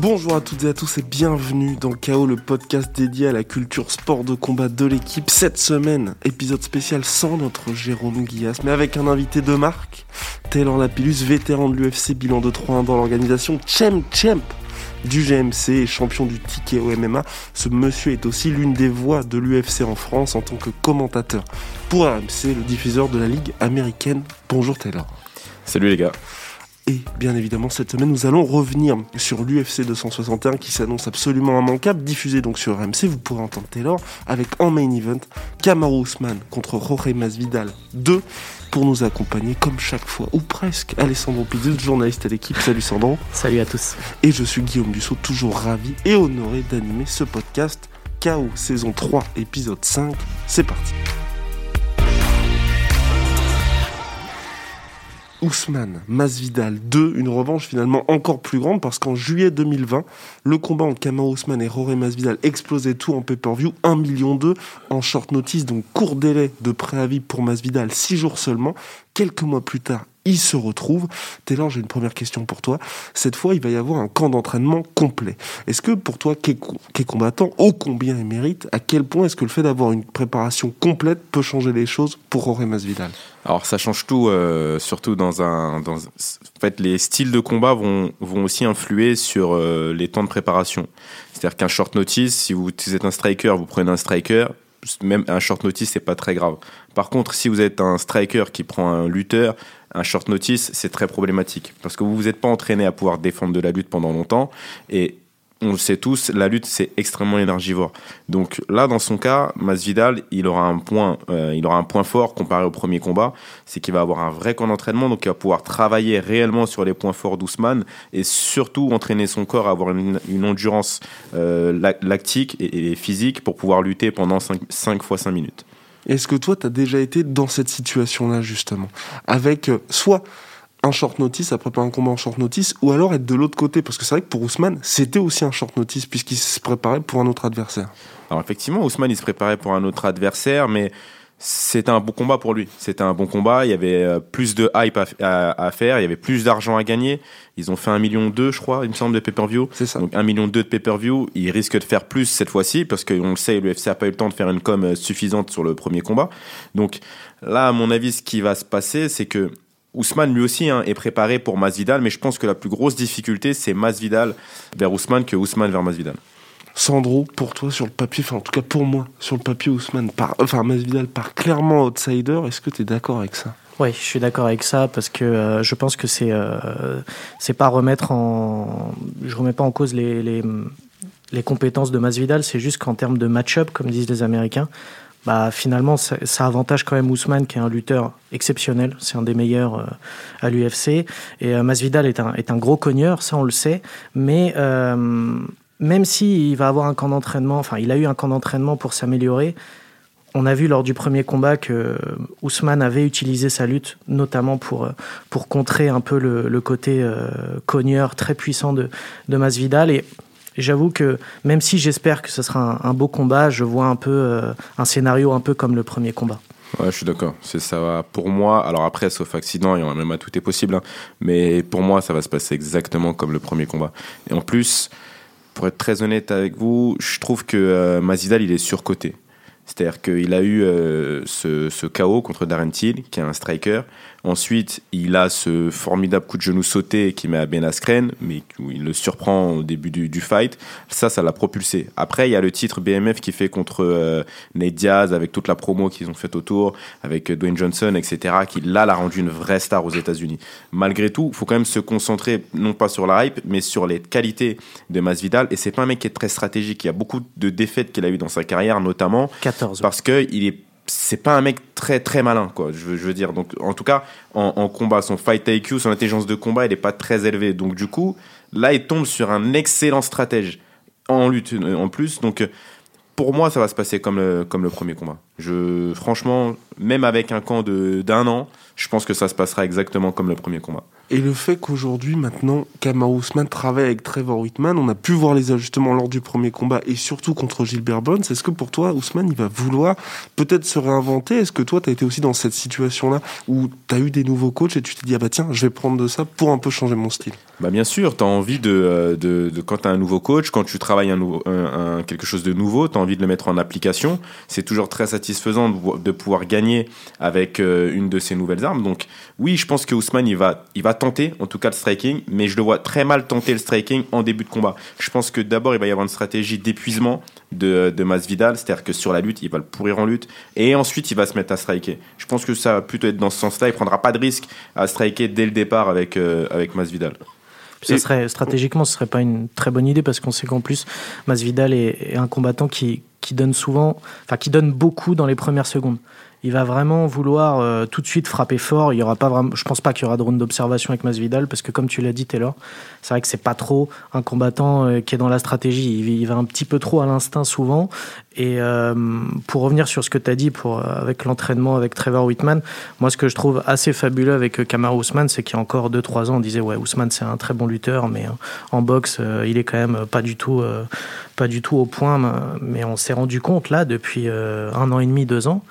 Bonjour à toutes et à tous et bienvenue dans KO, le podcast dédié à la culture sport de combat de l'équipe. Cette semaine, épisode spécial sans notre Jérôme Guillas, mais avec un invité de marque, Taylor Lapillus, vétéran de l'UFC, bilan de 3-1 dans l'organisation, Champ Champ du GMC et champion du ticket au MMA. Ce monsieur est aussi l'une des voix de l'UFC en France en tant que commentateur pour RMC, le diffuseur de la Ligue américaine. Bonjour Taylor. Salut les gars. Et bien évidemment, cette semaine, nous allons revenir sur l'UFC 261 qui s'annonce absolument immanquable, diffusé donc sur RMC. Vous pourrez entendre Taylor avec en main event Kamaru Usman contre Jorge Masvidal 2 pour nous accompagner comme chaque fois, ou presque, Alessandro Pizzo, journaliste à l'équipe. Salut Sandro. Salut à tous. Et je suis Guillaume Dussault, toujours ravi et honoré d'animer ce podcast KO saison 3 épisode 5. C'est parti. Ousmane Masvidal 2, une revanche finalement encore plus grande parce qu'en juillet 2020, le combat entre Kamaru Ousmane et Jorge Masvidal explosait tout en pay-per-view, 1 million 2 en short notice, donc court délai de préavis pour Masvidal, 6 jours seulement. Quelques mois plus tard, il se retrouve. Taylor, j'ai une première question pour toi. Cette fois, il va y avoir un camp d'entraînement complet. Est-ce que pour toi, qui est combattant, ô combien il mérite, à quel point est-ce que le fait d'avoir une préparation complète peut changer les choses pour Jorge Masvidal? Alors ça change tout, euh, surtout dans un... En fait, les styles de combat vont, vont aussi influer sur euh, les temps de préparation. C'est-à-dire qu'un short notice, si vous êtes un striker, vous prenez un striker, même un short notice, c'est pas très grave. Par contre, si vous êtes un striker qui prend un lutteur, un short notice, c'est très problématique parce que vous vous êtes pas entraîné à pouvoir défendre de la lutte pendant longtemps et on le sait tous, la lutte c'est extrêmement énergivore. Donc là, dans son cas, Masvidal, il aura un point, euh, il aura un point fort comparé au premier combat, c'est qu'il va avoir un vrai camp d'entraînement, donc il va pouvoir travailler réellement sur les points forts d'Ousmane et surtout entraîner son corps à avoir une, endurance euh, lactique et, physique pour pouvoir lutter pendant 5, 5 fois 5 minutes. Est-ce que toi, tu as déjà été dans cette situation-là, justement? Avec euh, soit un short notice après pas un combat en short notice, ou alors être de l'autre côté Parce que c'est vrai que pour Ousmane, c'était aussi un short notice, puisqu'il se préparait pour un autre adversaire. Alors effectivement, Ousmane, il se préparait pour un autre adversaire, mais c'était un bon combat pour lui. C'était un bon combat. Il y avait euh, plus de hype à, faire. Il y avait plus d'argent à gagner. Ils ont fait un million deux, je crois, il me semble, de pay-per-view. C'est ça. Donc un million deux de pay-per-view. Ils risquent de faire plus cette fois-ci parce qu'on le sait, l'UFC a pas eu le temps de faire une com euh, suffisante sur le premier combat. Donc là, à mon avis, ce qui va se passer, c'est que Ousmane lui aussi hein, est préparé pour Masvidal, mais je pense que la plus grosse difficulté, c'est Masvidal vers Ousmane que Ousmane vers Masvidal. Sandro, pour toi sur le papier, enfin en tout cas pour moi, sur le papier, Ousmane par, enfin Masvidal part clairement outsider. Est-ce que tu es d'accord avec ça? Oui, je suis d'accord avec ça parce que euh, je pense que c'est euh, c'est pas remettre en, je remets pas en cause les, les, les compétences de Masvidal, c'est juste qu'en termes de match-up, comme disent les Américains, bah, finalement, ça, avantage quand même Ousmane, qui est un lutteur exceptionnel. C'est un des meilleurs euh, à l'UFC. Et Masvidal est un, est un gros cogneur, ça on le sait. Mais même s'il va avoir un camp d'entraînement, enfin, il a eu un camp d'entraînement pour s'améliorer, on a vu lors du premier combat que Ousmane avait utilisé sa lutte, notamment pour, pour contrer un peu le, côté euh, cogneur très puissant de, de Masvidal. Et j'avoue que même si j'espère que ce sera un, beau combat, je vois un peu euh, un scénario un peu comme le premier combat. Ouais, je suis d'accord. C'est ça. Pour moi, alors après, sauf accident, et même à tout est possible, hein, mais pour moi, ça va se passer exactement comme le premier combat. Et en plus, pour être très honnête avec vous, je trouve que euh, Mazidal, il est surcoté. C'est-à-dire qu'il a eu euh, ce, ce, KO contre Darren Till, qui est un striker. Ensuite, il a ce formidable coup de genou sauté qui met à Ben Askren, mais où il le surprend au début du, du fight. Ça, ça l'a propulsé. Après, il y a le titre BMF qui fait contre euh, Nate Diaz avec toute la promo qu'ils ont faite autour, avec Dwayne Johnson, etc., qui là l'a rendu une vraie star aux États-Unis. Malgré tout, il faut quand même se concentrer non pas sur la hype, mais sur les qualités de Masvidal. Et c'est pas un mec qui est très stratégique. Il y a beaucoup de défaites qu'il a eu dans sa carrière, notamment parce que il est c'est pas un mec très très malin quoi je veux, dire. Donc en tout cas en, combat son fight IQ son intelligence de combat il est pas très élevé. Donc du coup là il tombe sur un excellent stratège en lutte en plus. Donc pour moi ça va se passer comme le, comme le premier combat. Je, franchement, même avec un camp d'un an, je pense que ça se passera exactement comme le premier combat. Et le fait qu'aujourd'hui, maintenant, Kamar Ousmane travaille avec Trevor Whitman, on a pu voir les ajustements lors du premier combat et surtout contre Gilbert Burns. Est-ce que pour toi, Ousmane, il va vouloir peut-être se réinventer? Est-ce que toi, tu as été aussi dans cette situation-là où tu as eu des nouveaux coachs et tu t'es dit, ah bah tiens, je vais prendre de ça pour un peu changer mon style? Bah Bien sûr, tu as envie de, de, de quand tu as un nouveau coach, quand tu travailles un, quelque chose de nouveau, tu as envie de le mettre en application. C'est toujours très satisfaisant de, de pouvoir gagner avec euh, une de ces nouvelles armes. Donc oui, je pense que Ousmane, il va, il va tenter, en tout cas, le striking, mais je le vois très mal tenter le striking en début de combat. Je pense que d'abord, il va y avoir une stratégie d'épuisement de, de Masvidal, c'est-à-dire que sur la lutte, il va le pourrir en lutte, et ensuite, il va se mettre à striker. Je pense que ça va plutôt être dans ce sens-là. Il prendra pas de risque à striker dès le départ avec, euh, avec Masvidal. Ça serait, stratégiquement, ce serait pas une très bonne idée parce qu'on sait qu'en plus, Masvidal est, est un combattant qui, qui donne souvent, enfin, qui donne beaucoup dans les premières secondes il va vraiment vouloir euh, tout de suite frapper fort. Il y aura pas vraiment, je pense pas qu'il y aura de round d'observation avec Masvidal parce que comme tu l'as dit Taylor, c'est vrai que c'est pas trop un combattant euh, qui est dans la stratégie. Il, va un petit peu trop à l'instinct souvent. Et euh, pour revenir sur ce que tu as dit pour avec l'entraînement avec Trevor Whitman, moi ce que je trouve assez fabuleux avec Kamara Ousmane, c'est qu'il y a encore 2-3 ans, on disait ouais Ousmane c'est un très bon lutteur, mais en boxe il est quand même pas du tout pas du tout au point. Mais on s'est rendu compte là depuis un an et demi, deux ans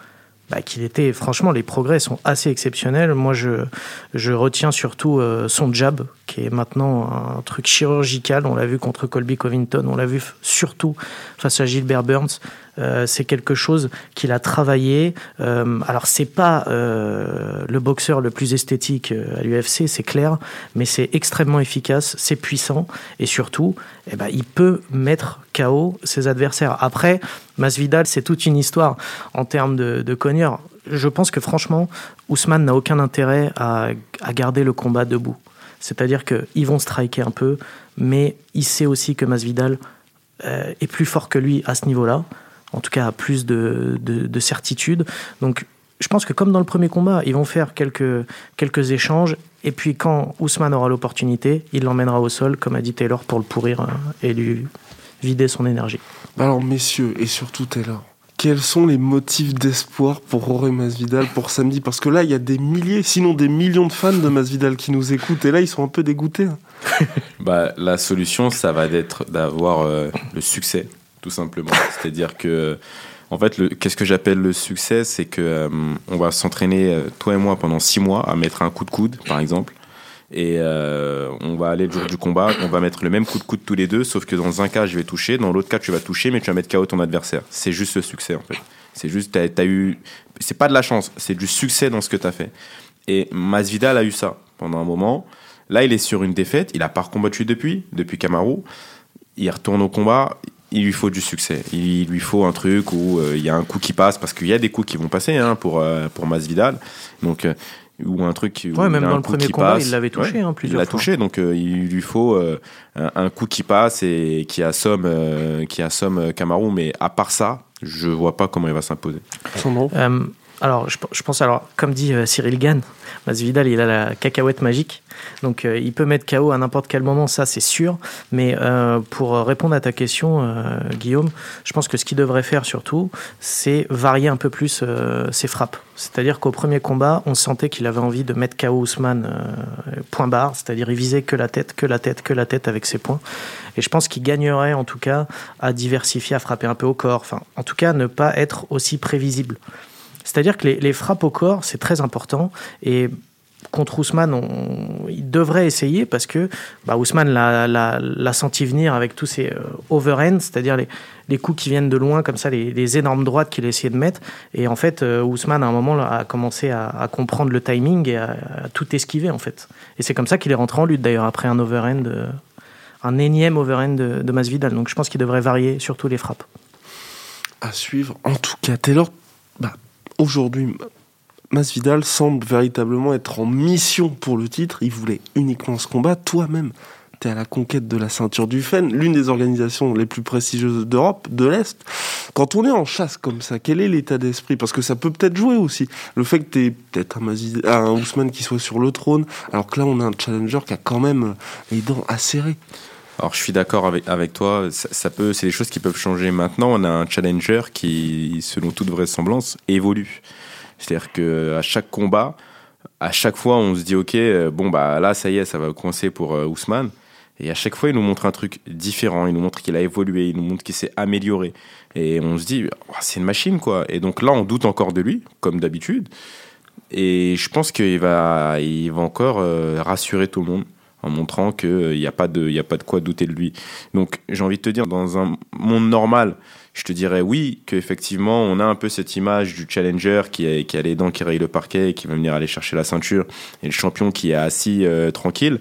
bah, qu'il était, franchement, les progrès sont assez exceptionnels. Moi, je, je retiens surtout euh, son jab, qui maintenant un truc chirurgical. On l'a vu contre Colby Covington, on l'a vu surtout face à Gilbert Burns. Euh, c'est quelque chose qu'il a travaillé. Euh, alors c'est pas euh, le boxeur le plus esthétique à l'UFC, c'est clair, mais c'est extrêmement efficace, c'est puissant et surtout, eh ben, il peut mettre KO ses adversaires. Après, Masvidal, c'est toute une histoire en termes de, de cogneur. Je pense que franchement, Ousmane n'a aucun intérêt à garder le combat debout. C'est-à-dire qu'ils vont striker un peu, mais il sait aussi que Masvidal est plus fort que lui à ce niveau-là en tout cas à plus de, de, certitude. Donc je pense que comme dans le premier combat, ils vont faire quelques, quelques échanges. Et puis quand Ousmane aura l'opportunité, il l'emmènera au sol, comme a dit Taylor, pour le pourrir hein, et lui vider son énergie. Alors messieurs, et surtout Taylor, quels sont les motifs d'espoir pour Roré Masvidal pour samedi? Parce que là, il y a des milliers, sinon des millions de fans de Masvidal qui nous écoutent. Et là, ils sont un peu dégoûtés. Hein. bah, la solution, ça va être d'avoir euh, le succès tout simplement. C'est-à-dire que, en fait, qu'est-ce que j'appelle le succès? C'est que euh, on va s'entraîner, euh, toi et moi, pendant six mois à mettre un coup de coude, par exemple. Et euh, on va aller le jour du combat, on va mettre le même coup de coude tous les deux, sauf que dans un cas, je vais toucher, dans l'autre cas, tu vas toucher, mais tu vas mettre KO ton adversaire. C'est juste le succès, en fait. C'est juste, t'as as eu. C'est pas de la chance, c'est du succès dans ce que tu as fait. Et Masvidal a eu ça pendant un moment. Là, il est sur une défaite. Il a pas combattu depuis, depuis Kamaru. Il retourne au combat il lui faut du succès. Il lui faut un truc où euh, il y a un coup qui passe, parce qu'il y a des coups qui vont passer hein, pour, euh, pour Masvidal. Donc, euh, ou un truc qui. Ouais, même dans le premier combat, il l'avait touché hein, plusieurs Il l'a touché, donc il lui faut un, coup qui passe et qui assomme, qui assomme Kamaru. Mais à part ça, je vois pas comment il va s'imposer. Son nom alors, je, pense, alors, comme dit Cyril Gann, Masvidal, il a la cacahuète magique. Donc euh, il peut mettre KO à n'importe quel moment, ça c'est sûr. Mais euh, pour répondre à ta question, euh, Guillaume, je pense que ce qu'il devrait faire surtout, c'est varier un peu plus ses frappes. C'est-à-dire qu'au premier combat, on sentait qu'il avait envie de mettre KO Ousmane point barre, c'est-à-dire il visait que la tête, que la tête, que la tête avec ses points. Et je pense qu'il gagnerait en tout cas à diversifier, à frapper un peu au corps. Enfin, en tout cas, ne pas être aussi prévisible. C'est-à-dire que les, frappes au corps, c'est très important. Et contre Ousmane, on, il devrait essayer parce que bah, Ousmane l'a senti venir avec tous ses euh, overhands, c'est-à-dire les, coups qui viennent de loin, comme ça, les, énormes droites qu'il a essayé de mettre. Et en fait, euh, Ousmane, à un moment, a commencé à, comprendre le timing et à, tout esquiver, en fait. Et c'est comme ça qu'il est rentré en lutte, d'ailleurs, après un overhand, euh, un énième overhand de, de Masvidal. Donc je pense qu'il devrait varier surtout les frappes. À suivre. En tout cas, Taylor, aujourd'hui, Masvidal semble véritablement être en mission pour le titre. Il voulait uniquement ce combat. Toi-même, tu es à la conquête de la ceinture du FEN, l'une des organisations les plus prestigieuses d'Europe, de l'Est. Quand on est en chasse comme ça, quel est l'état d'esprit? Parce que ça peut peut-être jouer aussi. Le fait que tu es peut-être un, un Ousmane qui soit sur le trône, alors que là, on a un challenger qui a quand même les dents acérées. Alors je suis d'accord avec, toi, ça, peut, c'est des choses qui peuvent changer maintenant. On a un challenger qui, selon toute vraisemblance, évolue. C'est-à-dire que à chaque combat, à chaque fois, on se dit ok, euh, bon bah là ça y est, ça va coincer pour euh, Ousmane. Et à chaque fois, il nous montre un truc différent. Il nous montre qu'il a évolué. Il nous montre qu'il s'est amélioré. Et on se dit, c'est une machine, quoi. Et donc là, on doute encore de lui, comme d'habitude. Et je pense qu'il va, il va encore euh, rassurer tout le monde en montrant qu'il n'y a, pas de- il a pas de quoi douter de lui. Donc j'ai envie de te dire, dans un monde normal, je te dirais oui, qu'effectivement, on a un peu cette image du challenger qui a, qui a les dents qui rayent le parquet, qui va venir aller chercher la ceinture, et le champion qui est assis euh, tranquille.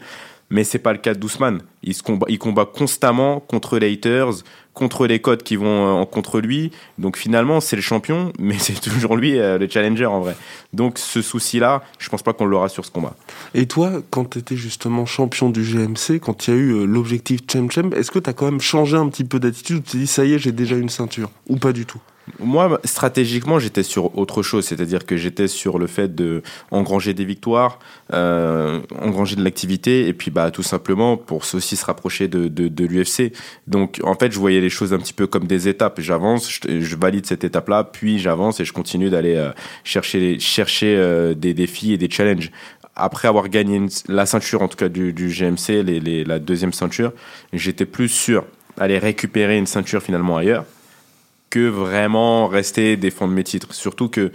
Mais c'est pas le cas d'Ousmane. Il, se combat, il combat constamment contre les haters, contre les codes qui vont euh, contre lui. Donc finalement, c'est le champion, mais c'est toujours lui euh, le challenger en vrai. Donc ce souci-là, je pense pas qu'on l'aura sur ce combat. Et toi, quand tu étais justement champion du GMC, quand il y a eu euh, l'objectif Chem Chem, est-ce que tu as quand même changé un petit peu d'attitude tu t'es dit ça y est, j'ai déjà une ceinture? Ou pas du tout? Moi, stratégiquement, j'étais sur autre chose, c'est-à-dire que j'étais sur le fait de engranger des victoires, euh, engranger de l'activité, et puis bah tout simplement pour aussi se rapprocher de, de, de l'UFC. Donc en fait, je voyais les choses un petit peu comme des étapes. J'avance, je, valide cette étape-là, puis j'avance et je continue d'aller euh, chercher chercher euh, des défis et des challenges. Après avoir gagné la ceinture, en tout cas du, du GMC, les, les- la deuxième ceinture, j'étais plus sûr d'aller récupérer une ceinture finalement ailleurs que vraiment rester défendre mes titres. Surtout que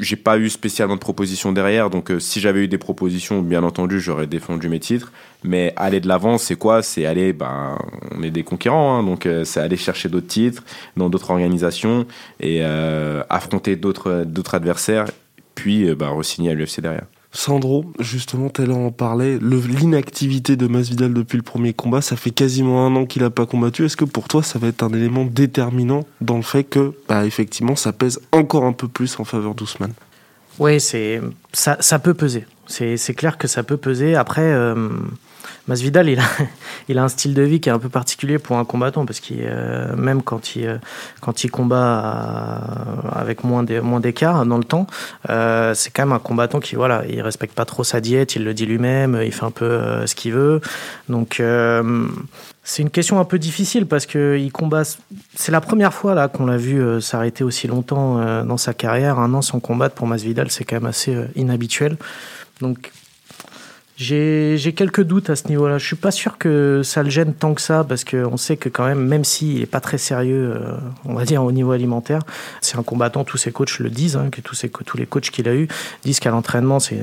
j'ai pas eu spécialement de propositions derrière, donc euh, si j'avais eu des propositions, bien entendu, j'aurais défendu mes titres. Mais aller de l'avant, c'est quoi? C'est aller, ben, on est des conquérants, hein, donc euh, c'est aller chercher d'autres titres dans d'autres organisations et euh, affronter d'autres adversaires, puis ben, re-signer à l'UFC derrière. Sandro, justement, Taylor en parlait, l'inactivité de Masvidal depuis le premier combat, ça fait quasiment un an qu'il n'a pas combattu. Est-ce que pour toi, ça va être un élément déterminant dans le fait que, bah, effectivement, ça pèse encore un peu plus en faveur d'Ousmane? Oui, ça, ça peut peser. C'est clair que ça peut peser. Après, euh, Masvidal, il a, un style de vie qui est un peu particulier pour un combattant parce qu'il euh, même quand il euh, combat à- avec moins d'é- moins d'écart dans le temps, euh, c'est quand même un combattant qui voilà, il respecte pas trop sa diète, il le dit lui-même, il fait un peu euh, ce qu'il veut. Donc euh, c'est une question un peu difficile parce que il combat. C'est la première fois là qu'on l'a vu euh, s'arrêter aussi longtemps euh, dans sa carrière. Un an sans combattre pour Masvidal, c'est quand même assez euh, inhabituel. Donc j'ai quelques doutes à ce niveau-là. Je suis pas sûr que ça le gêne tant que ça parce qu'on sait que quand même, même s'il est pas très sérieux, euh, on va dire au niveau alimentaire, c'est un combattant. Tous ses coachs le disent, hein, que tous les coachs qu'il a eu disent qu'à l'entraînement c'est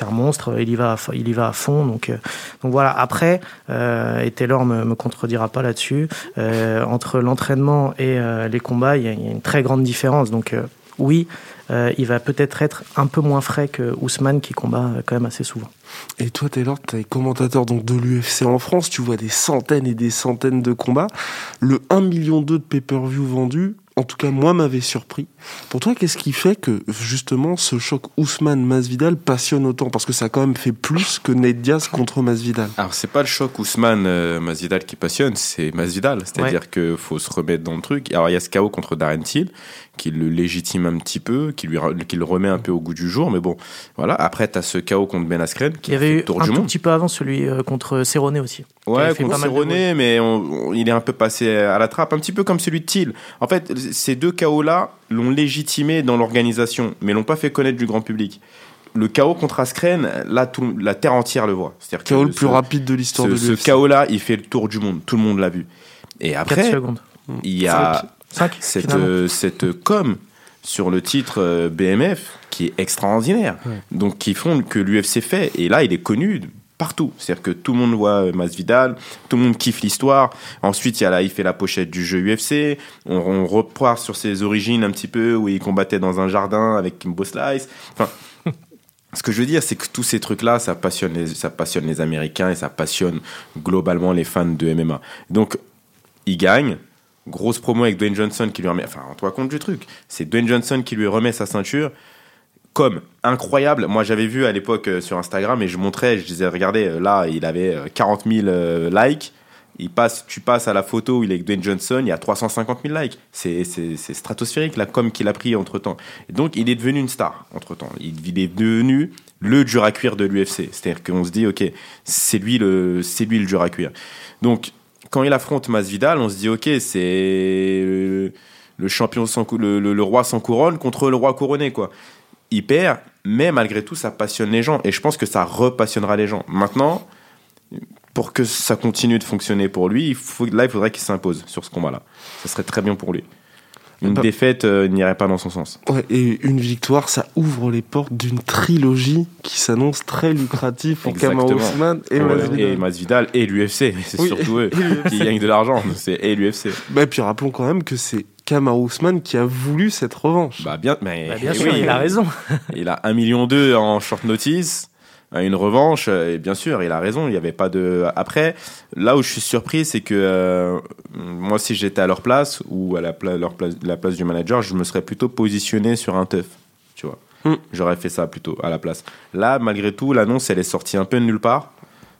un monstre. Il y va à, il y va à fond. Donc euh, donc voilà. Après, euh, et Taylor me, me contredira pas là-dessus. entre l'entraînement et les combats, il y, y a une très grande différence. Donc oui, euh, il va peut-être être un peu moins frais que Ousmane qui combat euh, quand même assez souvent. Et toi, Taylor, tu es commentateur donc, de l'UFC en France, tu vois des centaines et des centaines de combats. Le 1 million de pay-per-view vendus, en tout cas, moi, m'avait surpris. Pour toi, qu'est-ce qui fait que, justement, ce choc Ousmane-Masvidal passionne autant? Parce que ça a quand même fait plus que Nate Diaz contre Masvidal. Alors c'est pas le choc Ousmane Masvidal qui passionne, c'est Masvidal. C'est-à-dire que faut se remettre dans le truc. Alors il y a ce KO contre Darren Till qui le légitime un petit peu, qui lui qui le remet un peu au goût du jour. Mais bon, voilà. Après t'as ce KO contre Ben Askren qui Il y a fait avait le eu tour un du tout monde. petit peu avant celui euh, contre Cerrone aussi. Ouais, fait contre Cerrone, mais on- on- il est un peu passé à la trappe, un petit peu comme celui de Thiel. En fait, ces deux KO-là l'ont légitimé dans l'organisation, mais l'ont pas fait connaître du grand public. Le KO contre Askren, là, tout, la terre entière le voit. C'est-à-dire que KO le plus ce- rapide de l'histoire ce, de ce l'UFC. KO-là, il fait le tour du monde. Tout le monde l'a vu. Et 4 après, il y a 5 cette, euh, cette com sur le titre euh, BMF qui est extraordinaire. Donc, qui font que l'UFC fait. Et là, il est connu partout. C'est-à-dire que tout le monde voit euh, Masvidal, tout le monde kiffe l'histoire. Ensuite, il, y a là, il fait la pochette du jeu UFC. On, on repart sur ses origines un petit peu, où il combattait dans un jardin avec Kimbo Slice. Enfin, ce que je veux dire, c'est que tous ces trucs-là, ça passionne, les, ça passionne les Américains et ça passionne globalement les fans de MMA. Donc, il gagne. Grosse promo avec Dwayne Johnson qui lui remet. Enfin, rends-toi compte du truc. C'est Dwayne Johnson qui lui remet sa ceinture. Comme incroyable. Moi, j'avais vu à l'époque euh, sur Instagram et je montrais, je disais, regardez, euh, là, il avait euh, 40 000 euh, likes. Il passe, tu passes à la photo où il est avec Dwayne Johnson, il y a 350 000 likes. C'est c'est- c'est stratosphérique la com qu'il a pris entre temps. Et donc il est devenu une star entre temps. Il, il est devenu le dur à cuire de l'UFC. C'est-à-dire qu'on se dit, ok, c'est lui le, c'est lui le dur à cuire. Donc quand il affronte Masvidal, on se dit, ok, c'est le, le champion sans le, roi sans couronne contre le roi couronné quoi. Il perd, mais malgré tout, ça passionne les gens et je pense que ça repassionnera les gens. Maintenant, pour que ça continue de fonctionner pour lui, là, il faudrait qu'il s'impose sur ce combat-là. Ça serait très bien pour lui. Une Bah- défaite euh, n'irait pas dans son sens. Ouais, et une victoire, ça ouvre les portes d'une trilogie qui s'annonce très lucrative pour Kama Exactement. Ousmane et Ouais, Masvidal. et Masvidal et l'UFC, c'est Oui, surtout eux qui gagnent de l'argent. C'est et l'UFC. Bah, puis rappelons quand même que c'est Kama Ousmane qui a voulu cette revanche. Bah bien, mais Bah, bien eh sûr, oui, il a raison. Il a 1,2 million en short notice, une revanche, euh, et bien sûr, il a raison, il n'y avait pas de... Après, là où je suis surpris, c'est que euh, moi, si j'étais à leur place, ou à la, pla- leur place, la place du manager, je me serais plutôt positionné sur un teuf, tu vois. Hmm. J'aurais fait ça plutôt à la place. Là, malgré tout, l'annonce, elle est sortie un peu de nulle part.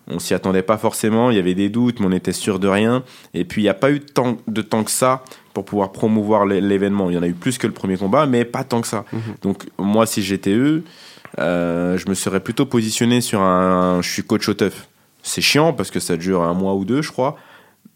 On s'y attendait pas forcément, il y avait des doutes, mais on était sûr de rien. Et puis, il n'y a pas eu tant, de temps que ça pour pouvoir promouvoir l'é- l'événement. Il y en a eu plus que le premier combat, mais pas tant que ça. Mhm. Donc, moi, si j'étais eux, euh, je me serais plutôt positionné sur un. Je suis coach au teuf. C'est chiant parce que ça dure un mois ou deux, je crois.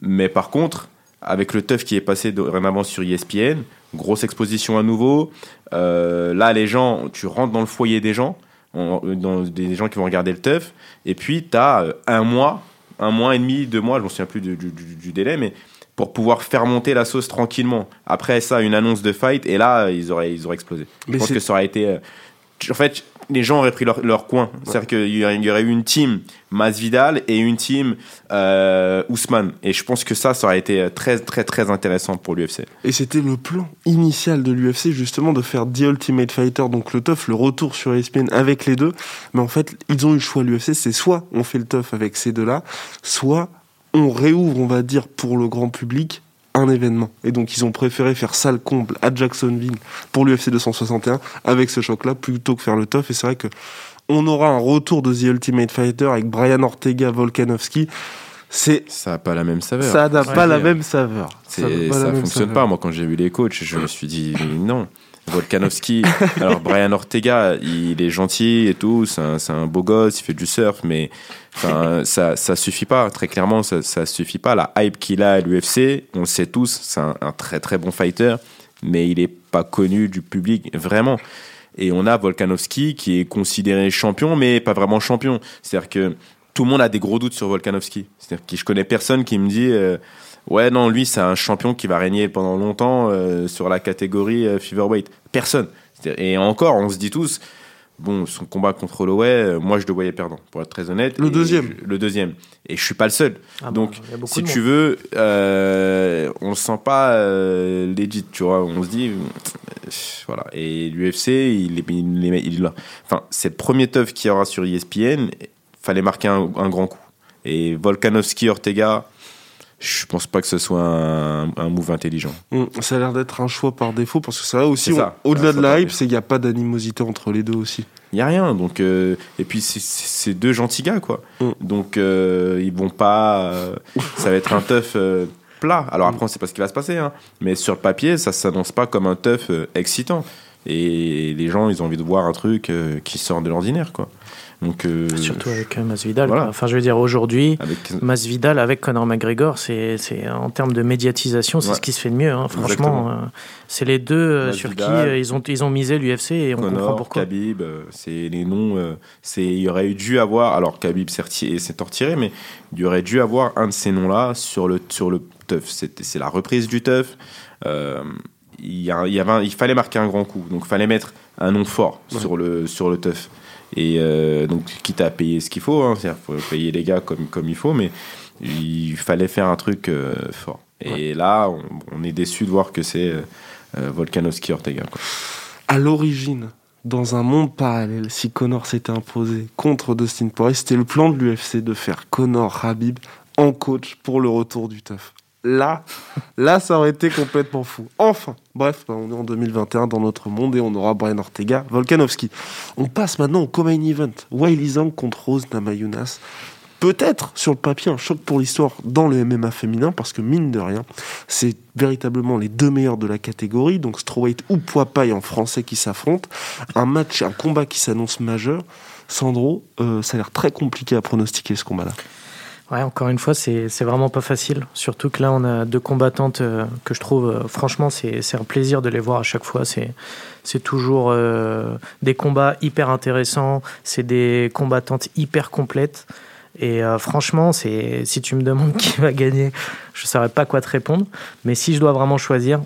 Mais par contre, avec le teuf qui est passé dorénavant sur ESPN, grosse exposition à nouveau. Euh, là, les gens, tu rentres dans le foyer des gens, on- dans des gens qui vont regarder le teuf. Et puis, tu as un mois, un mois et demi, deux mois, je ne me souviens plus du, du- du- du délai, mais pour pouvoir faire monter la sauce tranquillement. Après ça, une annonce de fight, et là, ils auraient, ils auraient explosé. Mais je pense que ça aurait été. En fait, les gens auraient pris leur, leur coin. C'est-à-dire qu'il y aurait, eu une team Masvidal et une team euh, Ousmane. Et je pense que ça, ça aurait été très, très, très intéressant pour l'UFC. Et c'était le plan initial de l'UFC, justement, de faire The Ultimate Fighter, donc le TUF, le retour sur ESPN avec les deux. Mais en fait, ils ont eu le choix, l'UFC, c'est soit on fait le TUF avec ces deux-là, soit on réouvre, on va dire, pour le grand public, un événement. Et donc, ils ont préféré faire salle comble à Jacksonville pour l'UFC 261 avec ce choc-là, plutôt que faire le TUF. Et c'est vrai que on aura un retour de The Ultimate Fighter avec Brian Ortega, Volkanovski. C'est, Ça n'a pas la même saveur. ça n'a Ouais, pas la même saveur. N'a pas la ça même fonctionne saveur. pas. Moi, quand j'ai vu les coachs, je me suis dit non. Volkanovski, alors Brian Ortega, il est gentil et tout, c'est un, beau gosse, il fait du surf, mais ça, ça suffit pas. Très clairement, ça, ça suffit pas. La hype qu'il a à l'UFC, on le sait tous, c'est un, un très très bon fighter, mais il est pas connu du public vraiment. Et on a Volkanovski qui est considéré champion, mais pas vraiment champion. C'est-à-dire que tout le monde a des gros doutes sur Volkanovski. C'est-à-dire que je connais personne qui me dit euh, ouais non lui c'est un champion qui va régner pendant longtemps euh, sur la catégorie euh, featherweight. Personne. Et encore on se dit tous bon son combat contre Holloway, euh, moi je le voyais perdant pour être très honnête. Le Et deuxième. je- le deuxième. Et je suis pas le seul. Ah bah, Donc, si tu veux, euh, on le sent pas legit, tu vois. On se dit, voilà. Et l'UFC, il est, il est- il est là. Enfin, c'est le premier teuf qu'il y aura sur ESPN. Fallait marquer un, un grand coup. Et Volkanovski, Ortega, je pense pas que ce soit un, un move intelligent. Mm, Ça a l'air d'être un choix par défaut parce que ça va aussi, au-delà de la hype, c'est qu'il n'y a pas d'animosité entre les deux aussi. Il y a rien. Donc, euh, et puis c'est- deux gentils gars, quoi. Mm. Donc euh, ils vont pas. euh, ça va être un teuf euh, plat. Alors après, on sait pas ce qui va se passer, hein. mais sur le papier, ça s'annonce pas comme un teuf excitant. Et les gens, ils ont envie de voir un truc qui sort de l'ordinaire, quoi. Donc euh, Surtout avec euh, Masvidal. Voilà. Enfin, je veux dire, aujourd'hui, avec Masvidal avec Conor McGregor, c'est, c'est en termes de médiatisation, c'est Ouais. ce qui se fait de mieux. hein. Franchement, euh, c'est les deux sur qui euh, ils ont ils ont misé l'UFC et on comprend pourquoi. Khabib, c'est les noms. c'est il y aurait dû avoir. Alors Khabib s'est reti- s'est retiré, mais il y aurait dû avoir un de ces noms-là sur le sur le teuf. C'est la reprise du teuf. Il, y a- il y avait il fallait marquer un grand coup, donc il fallait mettre un nom fort Ouais. sur le sur le teuf. Et euh, donc quitte à payer ce qu'il faut, hein, c'est-à-dire payer les gars comme comme il faut, mais il fallait faire un truc euh, fort. Et là, on, on est déçu de voir que c'est euh, euh, Volkanovski Ortega. Quoi. À l'origine, dans un monde parallèle, si Connor s'était imposé contre Dustin Poirier, c'était le plan de l'UFC de faire Connor Habib en coach pour le retour du teuf. Là, là, ça aurait été complètement fou. Enfin, bref, bah, on est en 2021 dans notre monde et on aura Brian Ortega, Volkanovski. On passe maintenant au co-main event. Wiley Zhang contre Rose Namajunas. peut-être sur le papier un choc pour l'histoire dans le MMA féminin parce que mine de rien, c'est véritablement les deux meilleurs de la catégorie, donc strawweight ou poids en français qui s'affrontent. Un match, un combat qui s'annonce majeur. Sandro, euh, ça a l'air très compliqué à pronostiquer ce combat-là. Ouais, encore une fois, c'est vraiment pas facile. Surtout que là, on a deux combattantes euh, que je trouve, euh, franchement, c'est un plaisir de les voir à chaque fois. C'est toujours euh, des combats hyper intéressants. C'est des combattantes hyper complètes. Et franchement, si tu me demandes qui va gagner, je ne saurais pas quoi te répondre. Mais si je dois vraiment choisir,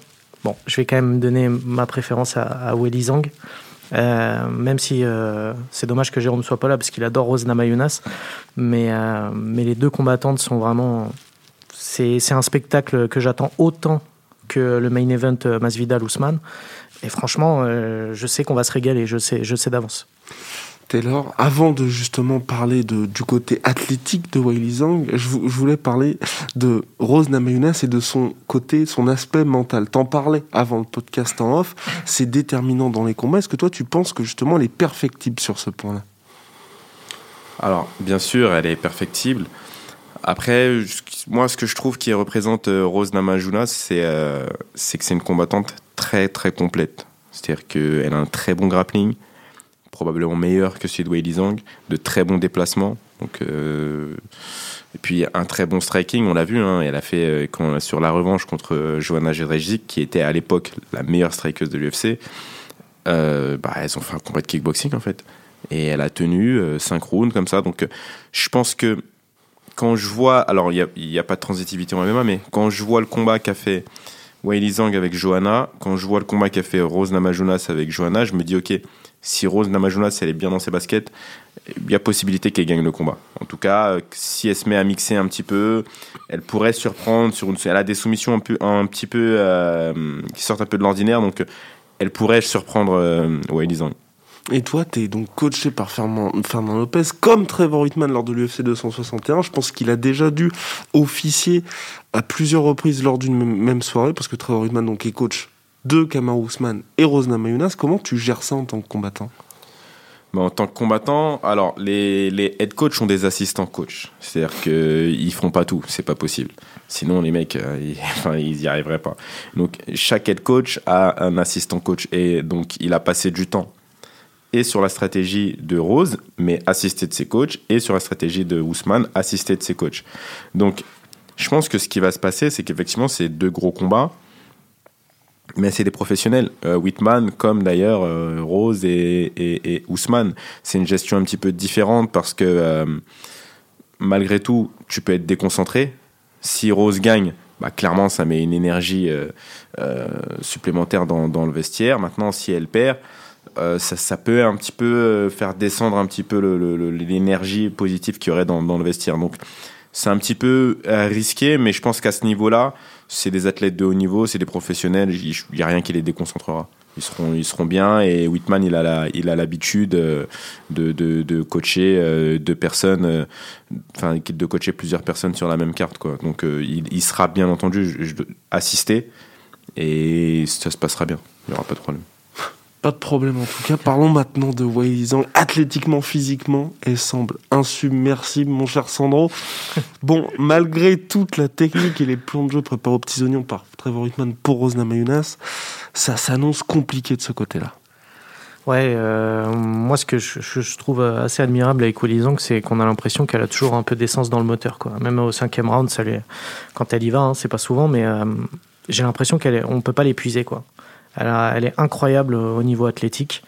bon, je vais quand même donner ma préférence à, à Zhang. Euh, même si euh, c'est dommage que Jérôme soit pas là parce qu'il adore Rose Namayunas, mais, euh, mais les deux combattantes sont vraiment. C'est un spectacle que j'attends autant que le main event Masvidal-Ousmane. Et franchement, je sais qu'on va se régaler, je sais, je sais d'avance. Taylor, avant de justement parler du côté athlétique de Weili Zhang, je, voulais parler de Rose Namajunas et de son côté, son aspect mental. T'en parlais avant le podcast en off, c'est déterminant dans les combats. Est-ce que toi tu penses que justement elle est perfectible sur ce point-là? Alors, bien sûr, elle est perfectible. Après, moi, ce que je trouve qui représente euh, Rose Namajunas, euh, c'est que c'est une combattante très très complète. C'est-à-dire qu'elle a un très bon grappling, probablement meilleur que celui de Wei Zhang, de très bons déplacements. Donc, euh, et puis un très bon striking, on l'a vu, hein, elle a fait euh, quand, sur la revanche contre euh, Joanna Jedrzejczyk, qui était à l'époque la meilleure strikeuse de l'UFC. bah, elles ont fait un combat de kickboxing en fait. Et elle a tenu 5 rounds comme ça. Donc je pense que quand je vois, alors il n'y a, pas de transitivité en MMA, mais quand je vois le combat qu'a fait Weili Zhang avec Johanna, quand je vois le combat qu'a fait Rose Namajunas avec Johanna, je me dis ok, si Rose Namajunas elle est bien dans ses baskets, il y a possibilité qu'elle gagne le combat. En tout cas, euh, si elle se met à mixer un petit peu, elle pourrait surprendre sur une. Elle a des soumissions un, peu, un petit peu euh, qui sortent un peu de l'ordinaire, donc euh, elle pourrait surprendre euh, Zhang. Et toi, tu es donc coaché par Fernand, Lopez, comme Trevor Whitman lors de l'UFC 261. Je pense qu'il a déjà dû officier à plusieurs reprises lors d'une même soirée, parce que Trevor Whitman donc, est coach de Kamar Ousmane et Rosna Mayunas. Comment tu gères ça en tant que combattant bah, en tant que combattant, alors les, head coach ont des assistants coach. C'est-à-dire qu'ils font pas tout, c'est pas possible. Sinon, les mecs, euh, ils, enfin, y arriveraient pas. Donc, chaque head coach a un assistant coach et donc il a passé du temps et sur la stratégie de Rose, mais assisté de ses coachs, et sur la stratégie de Ousmane, assisté de ses coachs. Donc, je pense que ce qui va se passer, c'est qu'effectivement, c'est deux gros combats mais c'est des professionnels. Euh, Whitman, comme d'ailleurs euh, Rose et, et, Ousmane, c'est une gestion un petit peu différente parce que euh, malgré tout, tu peux être déconcentré. Si Rose gagne, bah, clairement, ça met une énergie supplémentaire dans, le vestiaire. Maintenant, si elle perd, ça, ça, peut un petit peu faire descendre un petit peu l'énergie positive qu'il y aurait dans, dans, le vestiaire. Donc, c'est un petit peu risqué, mais je pense qu'à ce niveau-là, c'est des athlètes de haut niveau, c'est des professionnels, il n'y a rien qui les déconcentrera. Ils seront, ils seront bien et Whitman, il a l'habitude euh, de, coacher euh, deux personnes, euh, enfin, de coacher plusieurs personnes sur la même carte. Donc, il, il, sera bien entendu assisté et ça se passera bien. Il n'y aura pas de problème. Pas de problème en tout cas. Parlons maintenant de Wei Zhang. Athlétiquement, physiquement, elle semble insubmersible, mon cher Sandro. Bon, malgré toute la technique et les plans de jeu préparés aux petits oignons par Trevor Whitman pour Rosna Mayunas, ça s'annonce compliqué de ce côté-là. Ouais, euh, moi ce que je, trouve assez admirable avec Wei Zhang, c'est qu'on a l'impression qu'elle a toujours un peu d'essence dans le moteur. Quoi. Même au cinquième round, ça quand elle y va, hein, c'est pas souvent, mais euh, j'ai l'impression qu'on ne peut pas l'épuiser. quoi. Elle, est incroyable au niveau athlétique.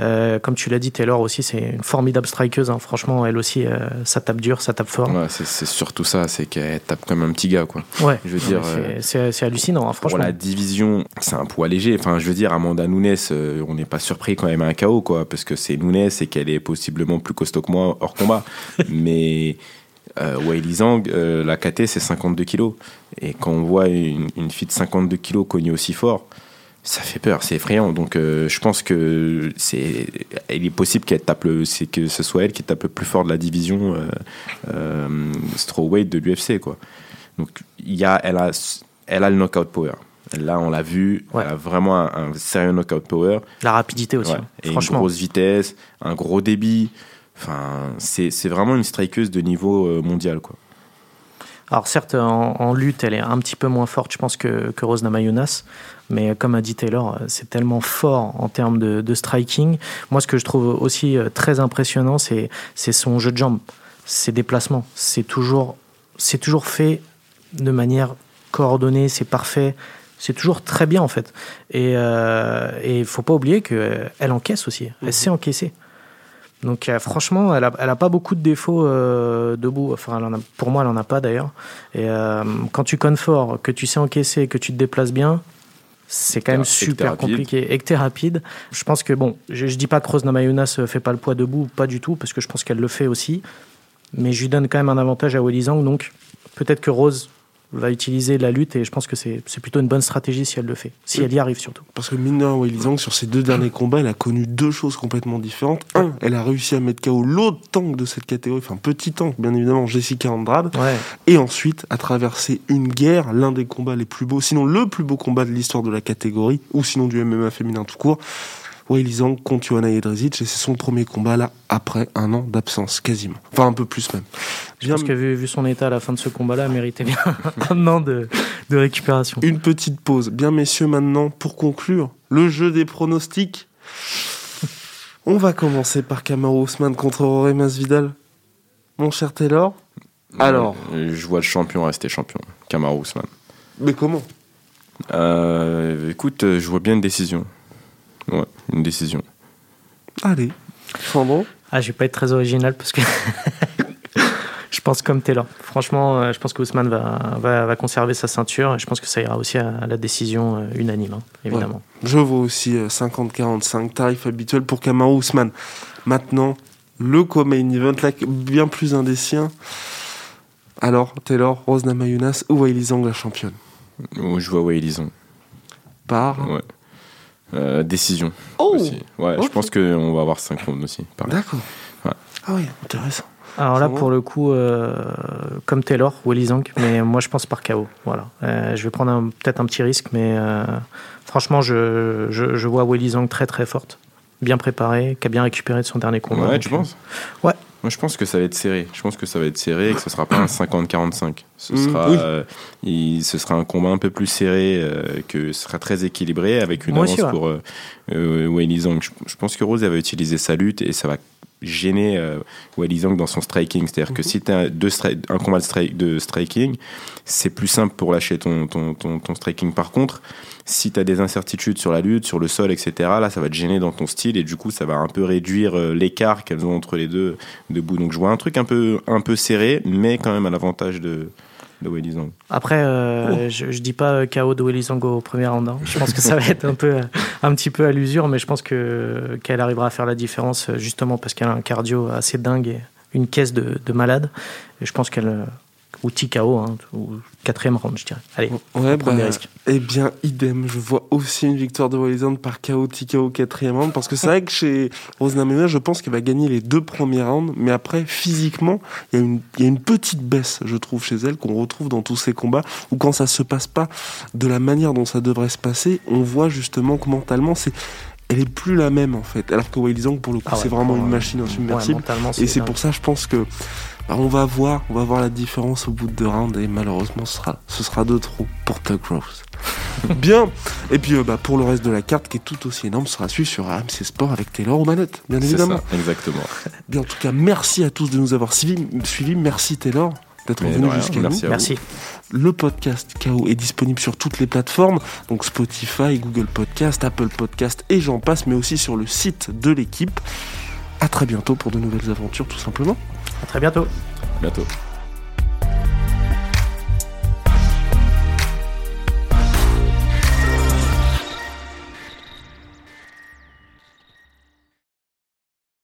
Euh, comme tu l'as dit, Taylor aussi, c'est une formidable strikeuse. Hein. Franchement, elle aussi, euh, ça tape dur, ça tape fort. c'est surtout ça, c'est qu'elle tape comme un petit gars, quoi. Ouais. Je veux dire, euh, c'est hallucinant, hein, franchement. Pour la division, c'est un poids léger. Enfin, je veux dire, Amanda Nunes, on n'est pas surpris quand même à un KO, quoi, parce que c'est Nunes et qu'elle est possiblement plus costaud que moi hors combat. Mais euh, Zhang, la KT, c'est 52 kilos. Et quand on voit une, une fille de 52 kilos cognée aussi fort, ça fait peur, c'est effrayant. Donc euh, je pense que c'est, il est possible qu'elle tape le, c'est que ce soit elle qui tape le plus fort de la division euh, euh strawweight de l'UFC quoi. Donc il y a, elle a, elle a le knockout power. Là, on l'a vu, elle a vraiment un, sérieux knockout power. La rapidité aussi, et franchement. Une grosse vitesse, un gros débit. Enfin, c'est c'est vraiment une strikeuse de niveau euh, mondial, quoi. Alors certes, en, en lutte, elle est un petit peu moins forte, je pense, que, que Rose Namajunas. Mais comme a dit Taylor, euh, c'est tellement fort en termes de, de striking. Moi, ce que je trouve aussi euh, très impressionnant, c'est c'est son jeu de jambes, ses déplacements. C'est toujours, c'est toujours fait de manière coordonnée, c'est parfait. C'est toujours très bien en fait. Et euh, il faut pas oublier qu'elle encaisse aussi. Elle sait encaisser. Donc euh, franchement, elle a, elle a pas beaucoup de défauts euh, debout. Enfin, elle en a, pour moi, elle en a pas d'ailleurs. Et euh, quand tu connes fort, que tu sais encaisser, que tu te déplaces bien, c'est quand même super compliqué. Et que t'es rapide. Je pense que bon, je, je dis pas que Rose Namajunas fait pas le poids debout, pas du tout, parce que je pense qu'elle le fait aussi. Mais je lui donne quand même un avantage à Weili Zhang, donc peut-être que Rose va utiliser la lutte et je pense que c'est plutôt une bonne stratégie si elle le fait, si Oui. elle y arrive surtout. Parce que mine de rien, Weili Zhang, sur ses deux derniers combats, elle a connu deux choses complètement différentes. Un, elle a réussi à mettre KO l'autre tank de cette catégorie, enfin petit tank, bien évidemment, Jessica Andrade. Ouais. Et ensuite, à traverser une guerre, l'un des combats les plus beaux, sinon le plus beau combat de l'histoire de la catégorie, ou sinon du MMA féminin tout court, Weili Zhang contre Joanna Jedrzejczyk, et c'est son premier combat là, après un an d'absence, quasiment. Enfin, un peu plus même. Je Bien, pense que vu, vu son état à la fin de ce combat-là, elle méritait bien un an de, de récupération. Une petite pause. Bien, messieurs, maintenant, pour conclure, le jeu des pronostics. On va commencer par Kamaru Ousmane contre Jorge Masvidal. Mon cher Taylor, Alors. Je vois le champion rester champion, Kamaru Usman. mais comment? Euh, écoute, je vois bien une décision. Ouais, une décision. Allez, Sandro Ah, je vais pas être très original parce que je pense comme Taylor. Franchement, euh, je pense que Ousmane va, va, va conserver sa ceinture et je pense que ça ira aussi à la décision euh, unanime, hein, évidemment. Je vois aussi euh, 50-45, tarif habituel pour Kamaru Ousmane. Maintenant, le co-main event, là, bien plus indécis. Alors, Taylor, Rose Namajunas ou Weili Zhang, la championne? Oh, je vois Weili Zhang. Par. Ouais. Euh, décision. Oh aussi. Ouais, je pense qu'on va avoir 5 rounds aussi. D'accord. Ouais. Ah oui, intéressant. Alors là, pour le coup, euh, comme Taylor, Willy Zhang, mais moi je pense par KO. Voilà. Euh, je vais prendre peut-être un petit risque, mais euh, franchement, je, je, je vois Willy Zhang très très forte, bien préparée, qui a bien récupéré de son dernier combat. Ouais, tu penses? Ouais. Moi, je pense que ça va être serré. Je pense que ça va être serré et que ce sera pas un 50-45. Ce, Mm, sera, oui. euh, il- ce sera un combat un peu plus serré, euh, que ce sera très équilibré avec une Moi avance aussi, ouais. pour euh, euh, Zhang. Je, je pense que Rose elle va utiliser sa lutte et ça va gêner euh, Weili Zhang dans son striking. C'est-à-dire que Mhm. si tu as un combat de, stri- de striking, c'est plus simple pour lâcher ton, ton, ton, ton striking. Par contre, si tu as des incertitudes sur la lutte, sur le sol, etc., là, ça va te gêner dans ton style et du coup, ça va un peu réduire euh, l'écart qu'elles ont entre les deux debout. Donc, je vois un truc un peu, un peu serré, mais quand même à l'avantage de, de. Après, euh, je, je dis pas KO de Willy au premier round. hein. Je pense que ça va être un peu, euh, un petit peu à l'usure, mais je pense que qu'elle arrivera à faire la différence euh, justement parce qu'elle a un cardio assez dingue et une caisse de, de malade. Et je pense qu'elle ou TKO, hein, ou quatrième round, je dirais. Allez, Ouais, prendre des bah, risques. eh bien, idem. Je vois aussi une victoire de Zhang par KO, TKO, quatrième round. Parce que c'est vrai que chez Namajunas, je pense qu'elle va gagner les deux premiers rounds. Mais après, physiquement, il y, a une- il y a une petite baisse, je trouve, chez elle, qu'on retrouve dans tous ces combats. Où quand ça se passe pas de la manière dont ça devrait se passer, on voit justement que mentalement, c'est. Elle est plus la même en fait. Alors que Zhang, pour le coup, Ah ouais, c'est vraiment une euh, machine insubmersible. Et c'est pour ça, je pense que bah, on va voir, on va voir la différence au bout de deux rounds et malheureusement, ce sera, ce sera de trop pour Tug Rose. bien. Et puis, euh, bah, pour le reste de la carte, qui est tout aussi énorme, sera suivi sur AMC Sport avec Taylor aux manettes, bien C'est évidemment. ça, exactement. Bien, en tout cas, merci à tous de nous avoir suivis. suivis. Merci Taylor d'être venu jusqu'à merci nous. Merci. Le podcast KO est disponible sur toutes les plateformes, donc Spotify, Google Podcast, Apple Podcast et j'en passe, mais aussi sur le site de l'équipe. À très bientôt pour de nouvelles aventures, tout simplement. À très bientôt. Bientôt.